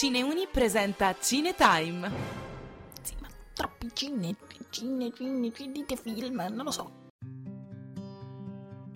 Cineuni presenta Cinetime. Sì, ma troppi cine, cine, cine, cine, dite film, non lo so.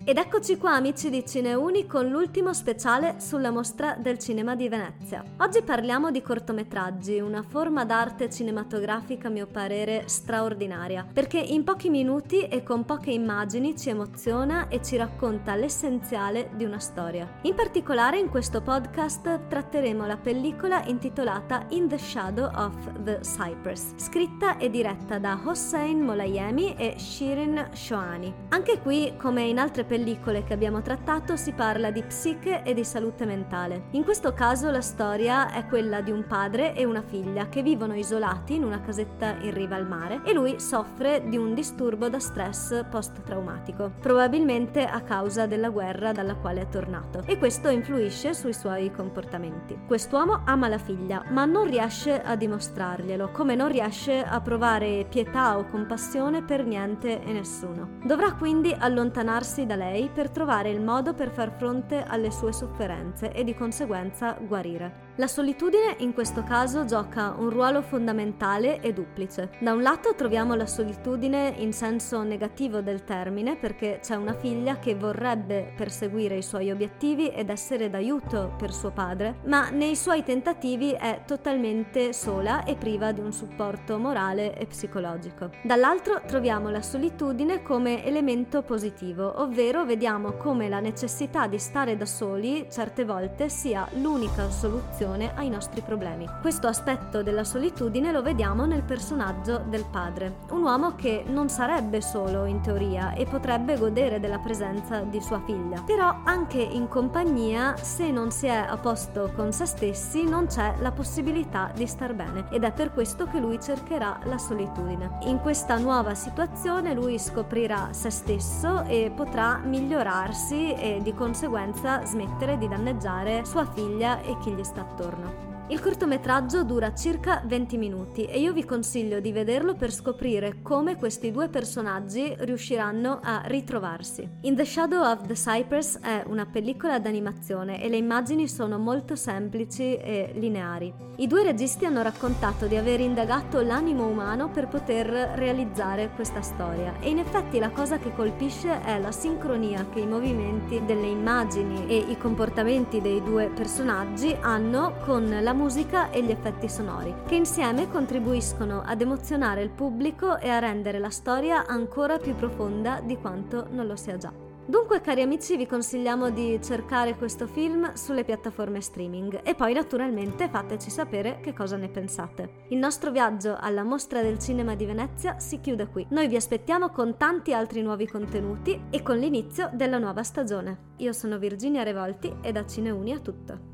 Ed eccoci qua amici di Cineuni con l'ultimo speciale sulla mostra del cinema di Venezia. Oggi parliamo di cortometraggi, una forma d'arte cinematografica a mio parere straordinaria, perché in pochi minuti e con poche immagini ci emoziona e ci racconta l'essenziale di una storia. In particolare in questo podcast tratteremo la pellicola intitolata In the Shadow of the Cypress, scritta e diretta da Hossein Molayemi e Shirin Shoani. Anche qui, come in altre pellicole, pellicole che abbiamo trattato si parla di psiche e di salute mentale. In questo caso la storia è quella di un padre e una figlia che vivono isolati in una casetta in riva al mare e lui soffre di un disturbo da stress post-traumatico, probabilmente a causa della guerra dalla quale è tornato e questo influisce sui suoi comportamenti. Quest'uomo ama la figlia ma non riesce a dimostrarglielo, come non riesce a provare pietà o compassione per niente e nessuno. Dovrà quindi allontanarsi da lei lei per trovare il modo per far fronte alle sue sofferenze e di conseguenza guarire. La solitudine in questo caso gioca un ruolo fondamentale e duplice. Da un lato troviamo la solitudine in senso negativo del termine perché c'è una figlia che vorrebbe perseguire i suoi obiettivi ed essere d'aiuto per suo padre, ma nei suoi tentativi è totalmente sola e priva di un supporto morale e psicologico. Dall'altro troviamo la solitudine come elemento positivo, ovvero ovvero vediamo come la necessità di stare da soli certe volte sia l'unica soluzione ai nostri problemi. Questo aspetto della solitudine lo vediamo nel personaggio del padre, un uomo che non sarebbe solo in teoria e potrebbe godere della presenza di sua figlia, però anche in compagnia se non si è a posto con se stessi non c'è la possibilità di star bene ed è per questo che lui cercherà la solitudine. In questa nuova situazione lui scoprirà se stesso e potrà migliorarsi e di conseguenza smettere di danneggiare sua figlia e chi gli sta attorno. Il cortometraggio dura circa 20 minuti e io vi consiglio di vederlo per scoprire come questi due personaggi riusciranno a ritrovarsi. In the Shadow of the Cypress è una pellicola d'animazione e le immagini sono molto semplici e lineari. I due registi hanno raccontato di aver indagato l'animo umano per poter realizzare questa storia e in effetti la cosa che colpisce è la sincronia che i movimenti delle immagini e i comportamenti dei due personaggi hanno con la musica e gli effetti sonori, che insieme contribuiscono ad emozionare il pubblico e a rendere la storia ancora più profonda di quanto non lo sia già. Dunque, cari amici, vi consigliamo di cercare questo film sulle piattaforme streaming e poi naturalmente fateci sapere che cosa ne pensate. Il nostro viaggio alla Mostra del Cinema di Venezia si chiude qui. Noi vi aspettiamo con tanti altri nuovi contenuti e con l'inizio della nuova stagione. Io sono Virginia Revolti e da Cineuni è tutto.